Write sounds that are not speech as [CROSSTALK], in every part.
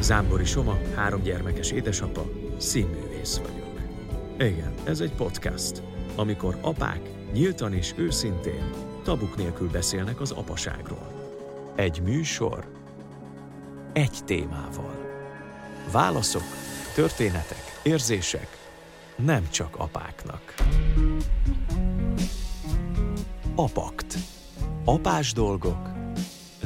Zámbori Soma, három gyermekes édesapa, színművész vagyok. Igen, ez egy podcast, amikor apák nyíltan és őszintén, tabuk nélkül beszélnek az apaságról. Egy műsor, egy témával. Válaszok, történetek, érzések, nem csak apáknak. Apakt. Apás dolgok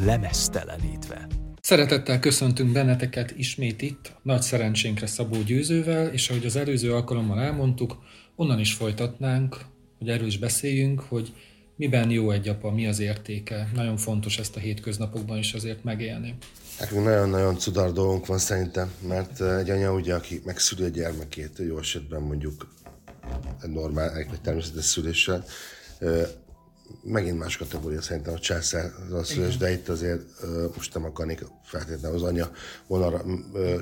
lemesztelenítve. Szeretettel köszöntünk benneteket ismét itt, nagy szerencsénkre Szabó Győzővel, és ahogy az előző alkalommal elmondtuk, onnan is folytatnánk, hogy erről is beszéljünk, hogy miben jó egy apa, mi az értéke. Nagyon fontos ezt a hétköznapokban is azért megélni. Nekünk nagyon-nagyon cudar dolgunk van szerintem, mert egy anya ugye, aki megszülő a gyermekét, jó esetben mondjuk egy normál, egy természetes szüléssel, megint más kategória szerintem a császár szülés, de itt azért most nem akarnék feltétlenül az anya vonalra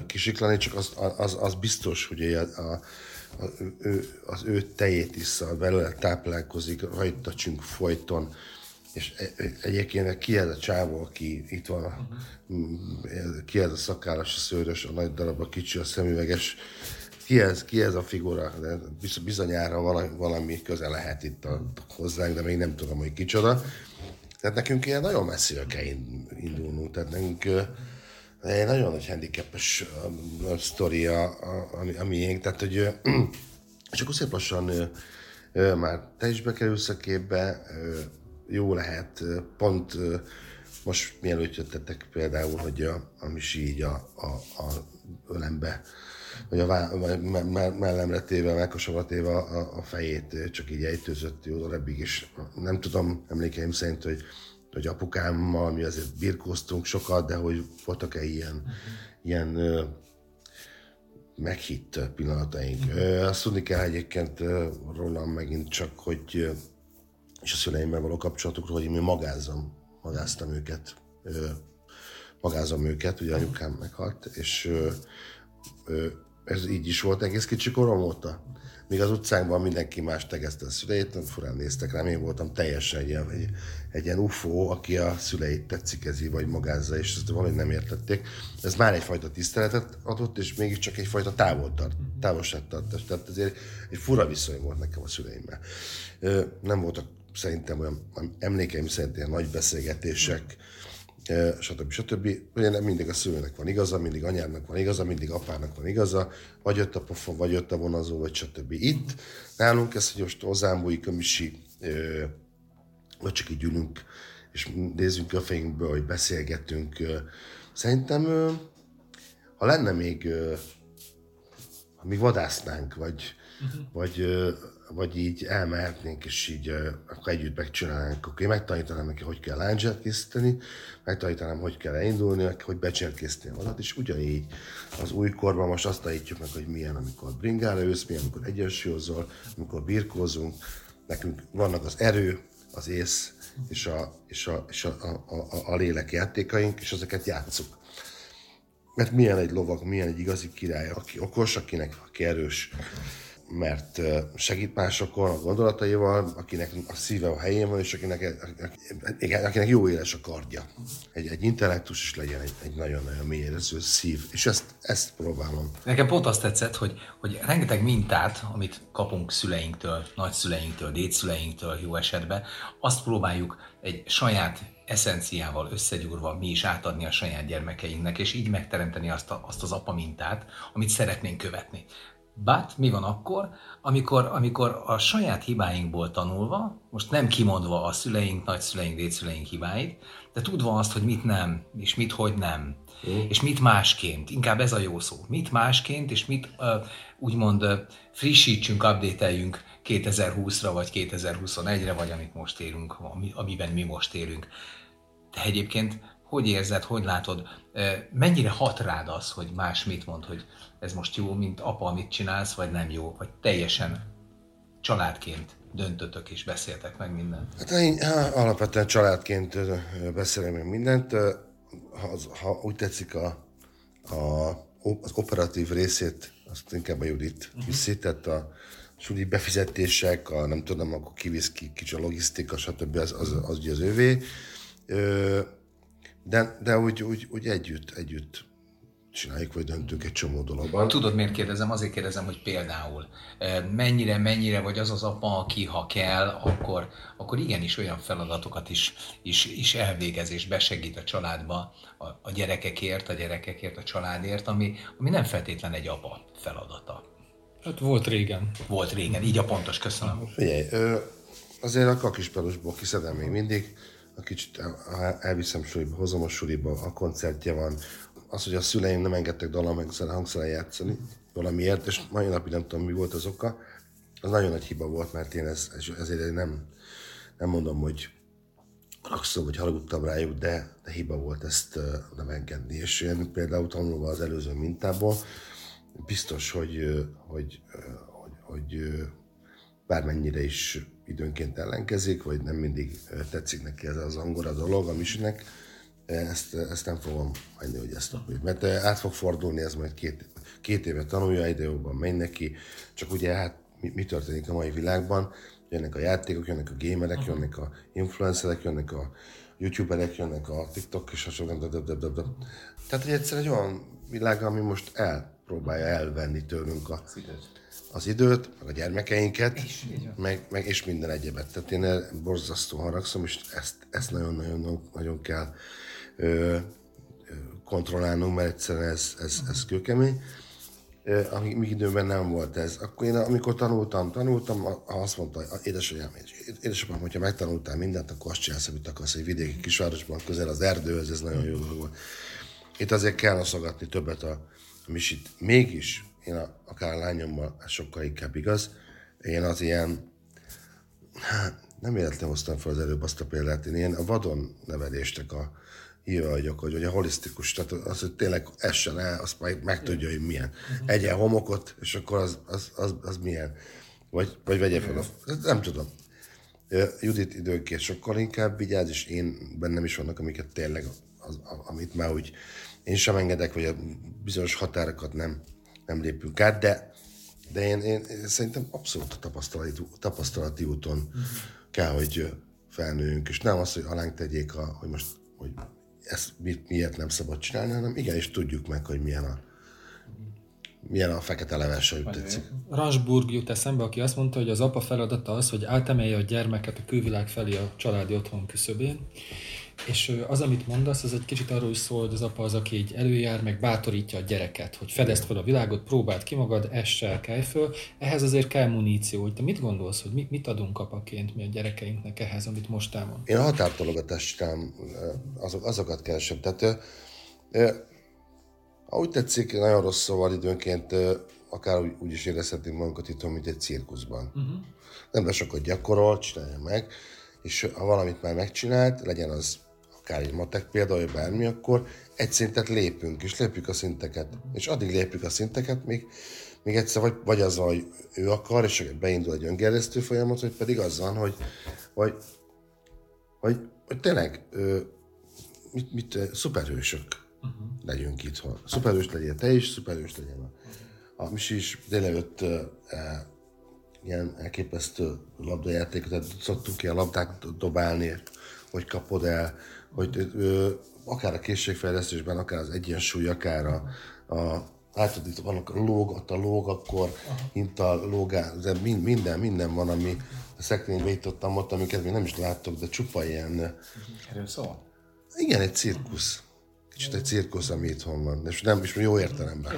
kisiklani, csak az, az, az biztos, hogy a, a, a, ő, az ő tejét iszza, belőle táplálkozik, rajtacsünk folyton, és e, e, egyébként ki ez a csávó, aki itt van, uh-huh. ki ez a szakállas, a szőrös, a nagy darab, a kicsi, a szemüveges, ki ez, ki ez a figura, de bizonyára valami, valami köze lehet itt a, hozzánk, de még nem tudom, hogy kicsoda. Tehát nekünk ilyen nagyon messziről kell indulnunk, tehát nekünk egy nagyon nagy handicapes sztori a, a, a, a miénk, tehát hogy [CLEARS THROAT] és akkor szép lassan már te is bekerülsz a képbe, jó lehet, pont most mielőtt jöttetek például, hogy a, a Misi így a, a, a ölembe vagy a vá, mellemre téve, melkosomra téve a, a fejét, csak így ejtőzött jó darabig, és nem tudom, emlékeim szerint, hogy, hogy apukámmal mi azért birkóztunk sokat, de hogy voltak-e ilyen, uh-huh. ilyen ö, meghitt pillanataink. Uh-huh. Azt tudni kell egyébként rólam megint csak, hogy és a szüleimmel való kapcsolatukról, hogy mi magázom, magáztam őket, magázom őket, ugye anyukám meghalt, és ez így is volt egész kicsi korom óta. Míg az utcánkban mindenki más tegezte a szüleit, furán néztek rám, én voltam teljesen egy ilyen, egy, egy ilyen ufó, aki a szüleit tetszikezi, vagy magázza, és ezt valahogy nem értették. Ez már egyfajta tiszteletet adott, és mégiscsak egyfajta távol távolságtartás. Tehát ezért egy fura viszony volt nekem a szüleimmel. Nem voltak szerintem olyan emlékeim szerint ilyen nagy beszélgetések, stb. stb. Ugye nem mindig a szülőnek van igaza, mindig anyának van igaza, mindig apának van igaza, vagy jött a pofon, vagy jött a vonazó, vagy stb. Itt nálunk ez, hogy most hozzám kömisi, vagy csak így ülünk, és nézzünk a fejünkből, hogy beszélgetünk. Szerintem, ha lenne még, ha még vadásznánk, vagy, uh-huh. vagy vagy így elmehetnénk, és így akkor együtt megcsinálnánk, akkor én megtanítanám neki, hogy kell láncsát készíteni, megtanítanám, hogy kell elindulni, hogy becserkészni a vadat, és ugyanígy az új korban most azt tanítjuk meg, hogy milyen, amikor bringára ősz, milyen, amikor egyensúlyozol, amikor birkózunk, nekünk vannak az erő, az ész, és a, és a, és a, a, a, a lélek játékaink, és ezeket játszuk. Mert milyen egy lovag, milyen egy igazi király, aki okos, akinek aki erős, mert segít másokon a gondolataival, akinek a szíve a helyén van, és akinek, akinek jó éles a kardja. Egy, egy intellektus is legyen egy, egy nagyon-nagyon mélyérező szív, és ezt, ezt próbálom. Nekem pont azt tetszett, hogy, hogy rengeteg mintát, amit kapunk szüleinktől, nagyszüleinktől, dédszüleinktől jó esetben, azt próbáljuk egy saját eszenciával összegyúrva mi is átadni a saját gyermekeinknek, és így megteremteni azt, a, azt az apa mintát, amit szeretnénk követni. But mi van akkor, amikor, amikor a saját hibáinkból tanulva, most nem kimondva a szüleink, nagyszüleink, dédszüleink hibáit, de tudva azt, hogy mit nem, és mit hogy nem, mm. és mit másként, inkább ez a jó szó, mit másként, és mit uh, úgymond uh, frissítsünk, update 2020-ra, vagy 2021-re, vagy amit most élünk, amiben mi most élünk. De egyébként hogy érzed, hogy látod, mennyire hat rád az, hogy más mit mond, hogy ez most jó, mint apa, amit csinálsz, vagy nem jó, vagy teljesen családként döntötök és beszéltek meg mindent? Hát én alapvetően családként beszélek meg mindent. Ha, ha úgy tetszik a, a, az operatív részét, azt inkább a Judit uh-huh. viszi, tehát a suli befizetések, a nem tudom, akkor kivisz ki kicsi a logisztika, stb. az, az, az, az, az övé. De, de úgy, úgy, úgy együtt, együtt csináljuk, vagy döntünk egy csomó dologban. Tudod, miért kérdezem? Azért kérdezem, hogy például mennyire, mennyire vagy az az apa, aki ha kell, akkor, akkor igenis olyan feladatokat is, is, is elvégez és besegít a családba a, a gyerekekért, a gyerekekért, a családért, ami, ami nem feltétlen egy apa feladata. Hát volt régen. Volt régen, így a pontos, köszönöm. Figyelj, azért a kakispelosból kiszedem még mindig, a kicsit elviszem suliba, hozom a suliba, a koncertje van, az, hogy a szüleim nem engedtek dallam hangszeren játszani valamiért, és mai napig nem tudom, mi volt az oka, az nagyon nagy hiba volt, mert én ez, ezért nem, nem mondom, hogy haragszom, vagy haragudtam rájuk, de, de hiba volt ezt nem engedni. És én például tanulva az előző mintából, biztos, hogy, hogy, hogy, hogy bármennyire is időnként ellenkezik, vagy nem mindig tetszik neki ez az angora dolog a misinek, ezt, ezt nem fogom hagyni, hogy ezt akarjuk. Mert át fog fordulni, ez majd két, két éve tanulja, ideóban megy neki, csak ugye hát mi, mi történik a mai világban, jönnek a játékok, jönnek a gamerek, uh-huh. jönnek a influencerek, jönnek a youtuberek, jönnek a TikTok és hasonló. Tehát, hogy egyszer egy olyan világ, ami most elpróbálja elvenni tőlünk a, az időt, meg a gyermekeinket, és, meg, meg, és minden egyebet. Tehát én borzasztó haragszom, és ezt, ezt nagyon-nagyon nagyon kell ö, kontrollálnunk, mert egyszerűen ez, ez, ez kőkemény. Amíg még időben nem volt ez. Akkor én, amikor tanultam, tanultam, azt mondta, édesanyám, édesapám, hogyha megtanultál mindent, akkor azt csinálsz, amit akarsz. Egy vidéki kisvárosban közel az erdőhöz, ez nagyon jó dolog volt. Itt azért kell noszogatni többet a, a misit. Mégis, én a, akár a lányommal, ez sokkal inkább igaz, én az ilyen, hát nem véletlenül hoztam fel az előbb azt a példát, én ilyen a vadon neveléstek a, híve vagyok, hogy, hogy a holisztikus, tehát az, hogy tényleg essen el, azt majd megtudja, hogy milyen. Egyen homokot, és akkor az, az, az, az milyen. Vagy, vagy vegye fel a... Nem tudom. Judit időnként sokkal inkább vigyáz, és én bennem is vannak, amiket tényleg, az, amit már úgy én sem engedek, vagy a bizonyos határokat nem, nem lépünk át, de, de én, én, szerintem abszolút tapasztalati, tapasztalati úton uh-huh. kell, hogy felnőjünk, és nem az, hogy alánk tegyék, a, hogy most hogy ezt miért nem szabad csinálni, hanem igenis tudjuk meg, hogy milyen a, milyen a fekete leves, hogy tetszik. Ransburg jut eszembe, aki azt mondta, hogy az apa feladata az, hogy átemelje a gyermeket a külvilág felé a családi otthon küszöbén, és az, amit mondasz, az egy kicsit arról is szól, hogy az apa az, aki így előjár, meg bátorítja a gyereket, hogy fedezd fel a világot, próbáld ki magad, essel, kelj föl. Ehhez azért kell muníció. Hogy te mit gondolsz, hogy mit, mit adunk apaként mi a gyerekeinknek ehhez, amit most elmond? Én a határtologatást csinálom, azok, azokat keresem. Tehát ahogy tetszik, nagyon rossz szóval időnként akár úgy, úgy is érezhetünk magunkat itt, mint egy cirkuszban. Uh-huh. Nem sokat gyakorol, csinálja meg, és ha valamit már megcsinált, legyen az akár egy matek példa, vagy bármi, akkor egy szintet lépünk, és lépjük a szinteket. És addig lépjük a szinteket, míg, még egyszer vagy, vagy az, hogy ő akar, és beindul egy öngerjesztő folyamat, vagy pedig az van, hogy, vagy, vagy, vagy tényleg ö, mit, mit, szuperhősök uh-huh. legyünk itthon. Szuperhős legyen te is, szuperhős legyen a, a Misi is. Délelőtt ilyen elképesztő labdajátékot, tehát szoktunk ilyen labdákat dobálni, hogy kapod el, hogy ö, akár a készségfejlesztésben, akár az egyensúly, akár a, a látod, itt vannak a lóg, ott a lóg, akkor mint a lógá, de minden, minden van, ami a szekrénybe itt ott, amiket még nem is láttok, de csupa ilyen... Erről szól? Igen, egy cirkusz. Kicsit egy cirkusz, ami itthon van, és nem is jó értelemben.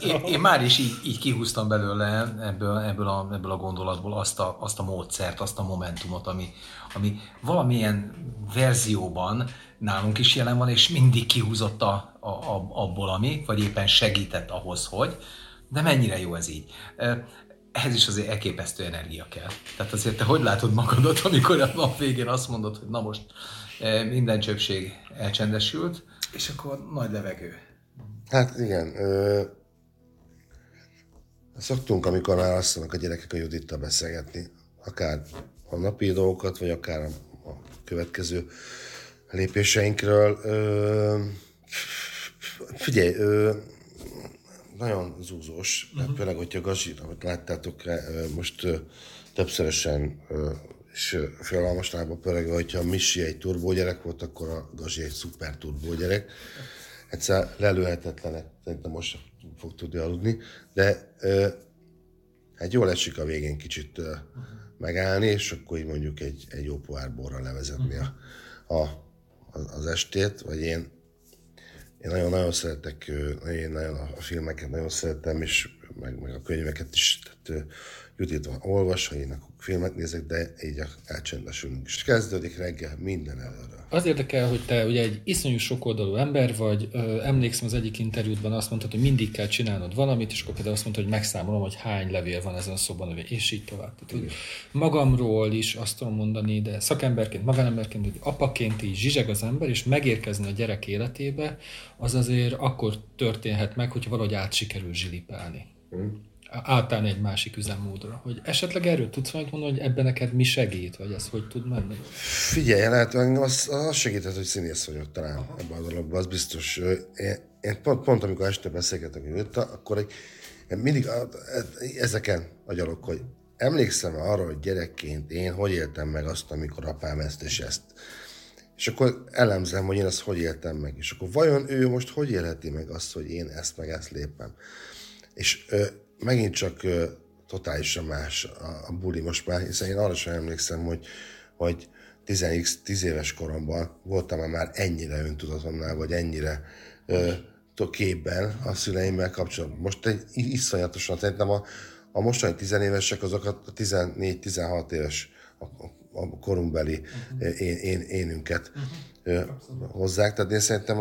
én, én, már is így, így kihúztam belőle ebből, ebből, a, ebből a gondolatból azt a, azt a módszert, azt a momentumot, ami, ami valamilyen verzióban nálunk is jelen van, és mindig kihúzott a, a, a, abból, ami, vagy éppen segített ahhoz, hogy, de mennyire jó ez így ehhez is azért elképesztő energia kell. Tehát azért te hogy látod magadat, amikor a nap végén azt mondod, hogy na most minden csöpség elcsendesült, és akkor nagy levegő. Hát igen. Ö, szoktunk, amikor már azt a gyerekek a Judittal beszélgetni, akár a napi dolgokat, vagy akár a, a következő lépéseinkről. Ö, figyelj, ö, nagyon zúzós, uh-huh. főleg, hogyha Gazsit, amit láttátok, most többszörösen és főleg mostanában pörögve, hogyha a Misi egy turbógyerek volt, akkor a Gazi egy szuper turbógyerek. egyszer lelőhetetlenek, szerintem most fog tudni aludni, de hát jól esik a végén kicsit megállni, és akkor így mondjuk egy, egy jó pohár borra levezetni a, a, az estét, vagy én én nagyon-nagyon szeretek, én nagyon a filmeket nagyon szeretem, és meg, meg a könyveket is. Tehát Judit olvas, ha én akkor filmet nézek, de így elcsendesülünk. És kezdődik reggel minden előre. Az érdekel, hogy te ugye egy iszonyú sokoldalú ember vagy, ö, emlékszem az egyik interjútban azt mondtad, hogy mindig kell csinálnod valamit, és akkor például azt mondtad, hogy megszámolom, hogy hány levél van ezen a szobban, és így tovább. Tehát, hogy magamról is azt tudom mondani, de szakemberként, magánemberként, hogy apaként így zsizseg az ember, és megérkezni a gyerek életébe, az azért akkor történhet meg, hogyha valahogy át sikerül zsilipálni. Mm átállni egy másik üzemmódra. Hogy esetleg erről tudsz majd mondani, hogy ebben neked mi segít, vagy ez hogy tud menni? Figyelj, lehet, az, az segített, hogy színész vagyok talán Aha. ebben a dologban, az biztos. Én, én pont, pont, amikor este beszélgetek őt, akkor egy, mindig a, ezeken agyalok, hogy emlékszem arra, hogy gyerekként én hogy éltem meg azt, amikor apám ezt és ezt. És akkor elemzem, hogy én azt hogy éltem meg. És akkor vajon ő most hogy élheti meg azt, hogy én ezt meg ezt lépem. És megint csak uh, totálisan más a, a buli most már, hiszen én arra sem emlékszem, hogy, hogy 10x, 10 éves koromban voltam már ennyire öntudatomnál, vagy ennyire uh, képben a szüleimmel kapcsolatban. Most egy iszonyatosan, szerintem a, a mostani tizenévesek azokat a 14-16 éves a, a korunkbeli uh-huh. én, én, énünket uh-huh. hozzák. Tehát én szerintem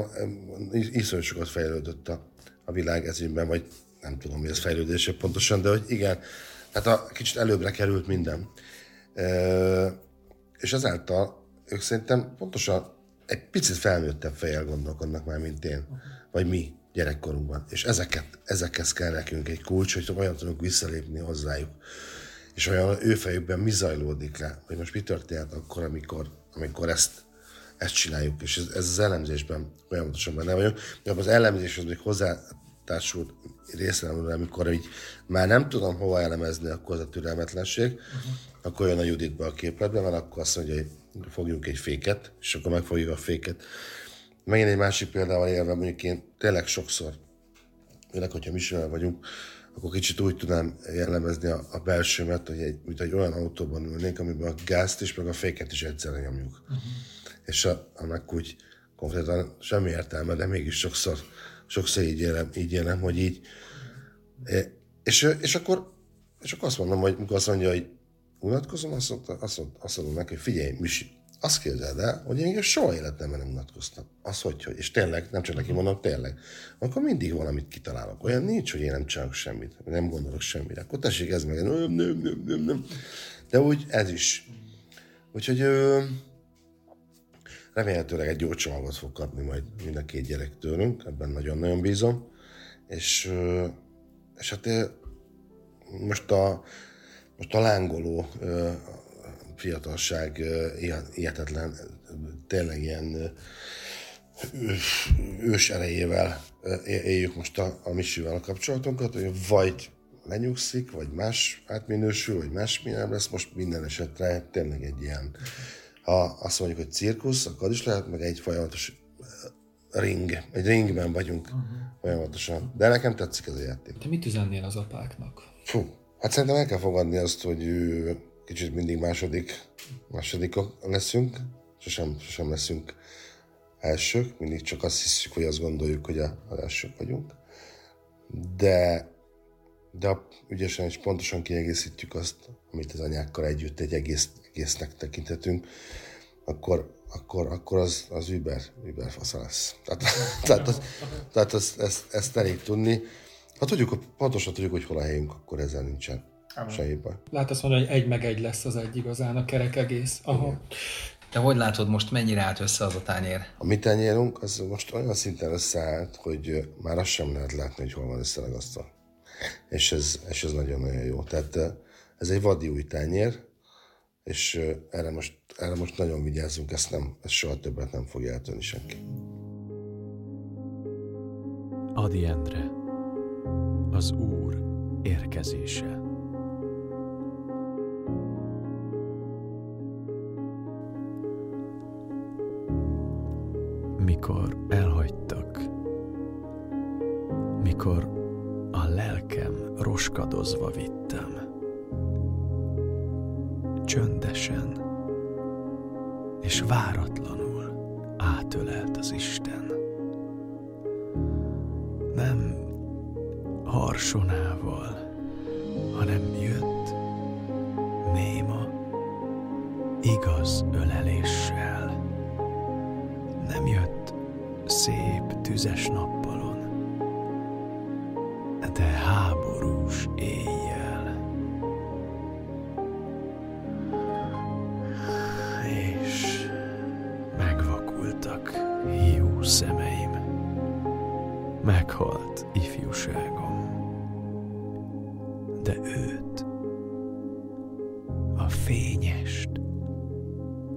iszonyatosan sokat fejlődött a, a világ ezügyben, vagy nem tudom, mi ez fejlődése pontosan, de hogy igen, hát a kicsit előbbre került minden. E, és ezáltal ők szerintem pontosan egy picit felnőttebb fejjel gondolkodnak már, mint én, vagy mi gyerekkorunkban. És ezeket, ezekhez kell nekünk egy kulcs, hogy olyan tudunk visszalépni hozzájuk. És olyan ő fejükben mi zajlódik le, hogy most mi történt akkor, amikor, amikor ezt, ezt csináljuk. És ez, ez az elemzésben folyamatosan benne vagyok. De az elemzéshez még hozzá társult részemről, amikor így már nem tudom hova elemezni, akkor az a türelmetlenség, uh-huh. akkor jön a Juditba a képletbe, mert akkor azt mondja, hogy fogjunk egy féket, és akkor megfogjuk a féket. Megint egy másik példával élve, mondjuk én tényleg sokszor, főleg, hogyha Michelin vagyunk, akkor kicsit úgy tudnám jellemezni a, a belsőmet, hogy egy, mint egy olyan autóban ülnénk, amiben a gázt is, meg a féket is egyszerre nyomjuk. Uh-huh. És a, annak úgy konkrétan semmi értelme, de mégis sokszor sokszor így élem, így élem hogy így. És, és, akkor, és akkor azt mondom, hogy mikor azt mondja, hogy unatkozom, azt, mondta, azt, mondta, azt mondom neki, hogy figyelj, Misi, azt képzeld el, hogy én még soha életemben nem unatkoztam. Az hogy, hogy, és tényleg, nem csak neki mondom, tényleg. Akkor mindig valamit kitalálok. Olyan nincs, hogy én nem csinálok semmit, nem gondolok semmire. Akkor tessék ez meg, nem, nem, nem, nem, nem. De úgy ez is. Úgyhogy Remélhetőleg egy jó csomagot fog kapni majd mind a két gyerek tőlünk, ebben nagyon-nagyon bízom. És, és hát most a, most a lángoló fiatalság hihetetlen, tényleg ilyen ős erejével éljük most a, a Misivel a kapcsolatunkat, hogy vagy lenyugszik, vagy más átminősül, vagy más nem lesz, most minden esetre tényleg egy ilyen ha azt mondjuk, hogy cirkusz, akkor is lehet, meg egy folyamatos ring, egy ringben vagyunk uh-huh. folyamatosan. De nekem tetszik ez a játék. Te mit üzennél az apáknak? Fú, hát szerintem el kell fogadni azt, hogy kicsit mindig második, másodikok leszünk, sosem, sosem leszünk elsők, mindig csak azt hiszük, hogy azt gondoljuk, hogy az elsők vagyunk. De, de ügyesen és pontosan kiegészítjük azt, amit az anyákkal együtt egy egész egésznek tekintetünk, akkor, akkor, akkor az, az über, über fasza lesz. Tehát, [LAUGHS] tehát, az, tehát ezt, ezt, ezt elég tudni. Ha tudjuk, pontosan tudjuk, hogy hol a helyünk, akkor ezzel nincsen semmi baj. Lehet azt mondani, hogy egy meg egy lesz az egy igazán, a kerek egész. Aha. De hogy látod most, mennyire állt össze az a tányér? A mi tányérunk az most olyan szinten összeállt, hogy már azt sem lehet látni, hogy hol van összeragasztva. És ez, és ez nagyon-nagyon jó. Tehát ez egy vadi új tányér, és erre most, erre most nagyon vigyázzunk, ezt, nem, ezt soha többet nem fogja eltönni senki. Adi Endre, az Úr érkezése. Mikor elhagytak, amikor a lelkem roskadozva vittem. Váratlanul átölelt az Isten. Nem harsonával, hanem jött néma, igaz öleléssel. Nem jött szép, tüzes nappalon, de háborús éjjel.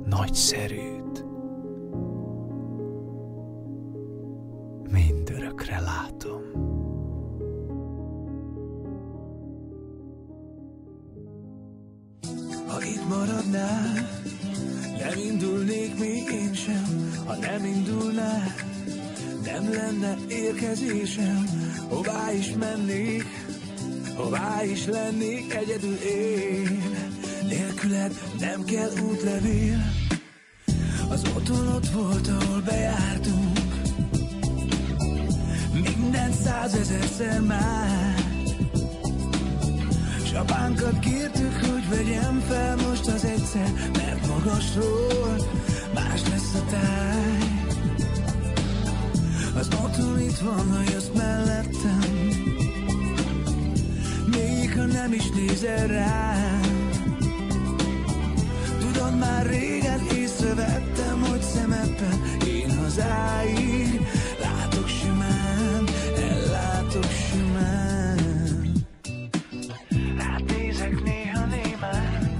Nagyszerűt, mindörökre látom. Ha itt maradnál, nem indulnék még én sem, ha nem indulnál, nem lenne érkezésem, hová is mennék, hová is lennék egyedül én. Nélküled nem kell útlevél, az otthon ott volt, ahol bejártunk, minden százezerszer már. Sapánkat kértük, hogy vegyem fel most az egyszer, mert magasról más lesz a táj. Az otthon itt van, ha jössz mellettem, még ha nem is nézel rám. Tudod, már régen észrevettem, hogy szemedben én hazáig látok simán, ellátok simán. Rád nézek néha némán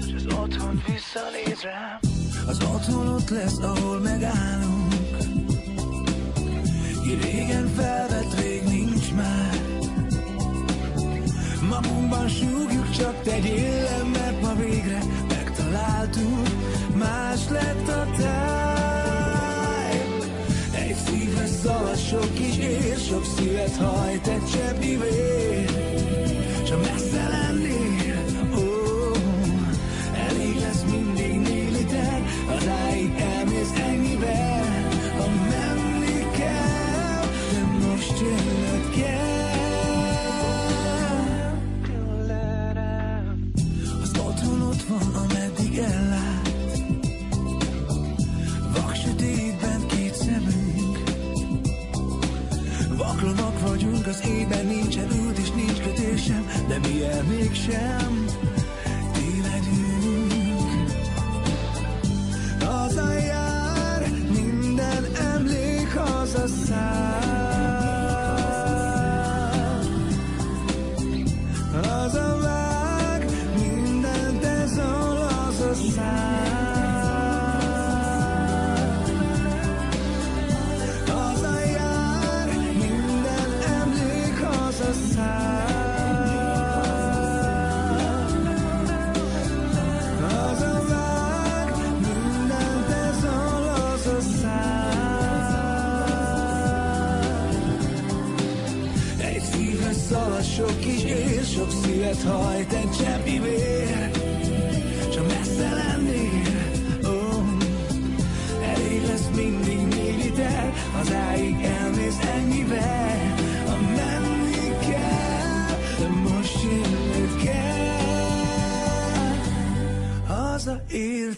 S az otthon visszanéz rám Az otthon ott lesz, ahol megállunk. Ki régen felvett, rég Magunkban súgjuk, csak tegyél le, mert ma végre megtaláltuk. Más lett a táj. Egy szívre szalad sok kis ér, sok szívet hajt egy cseppnyi vér. S ha messze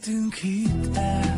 kell. Hazaértünk, hidd el,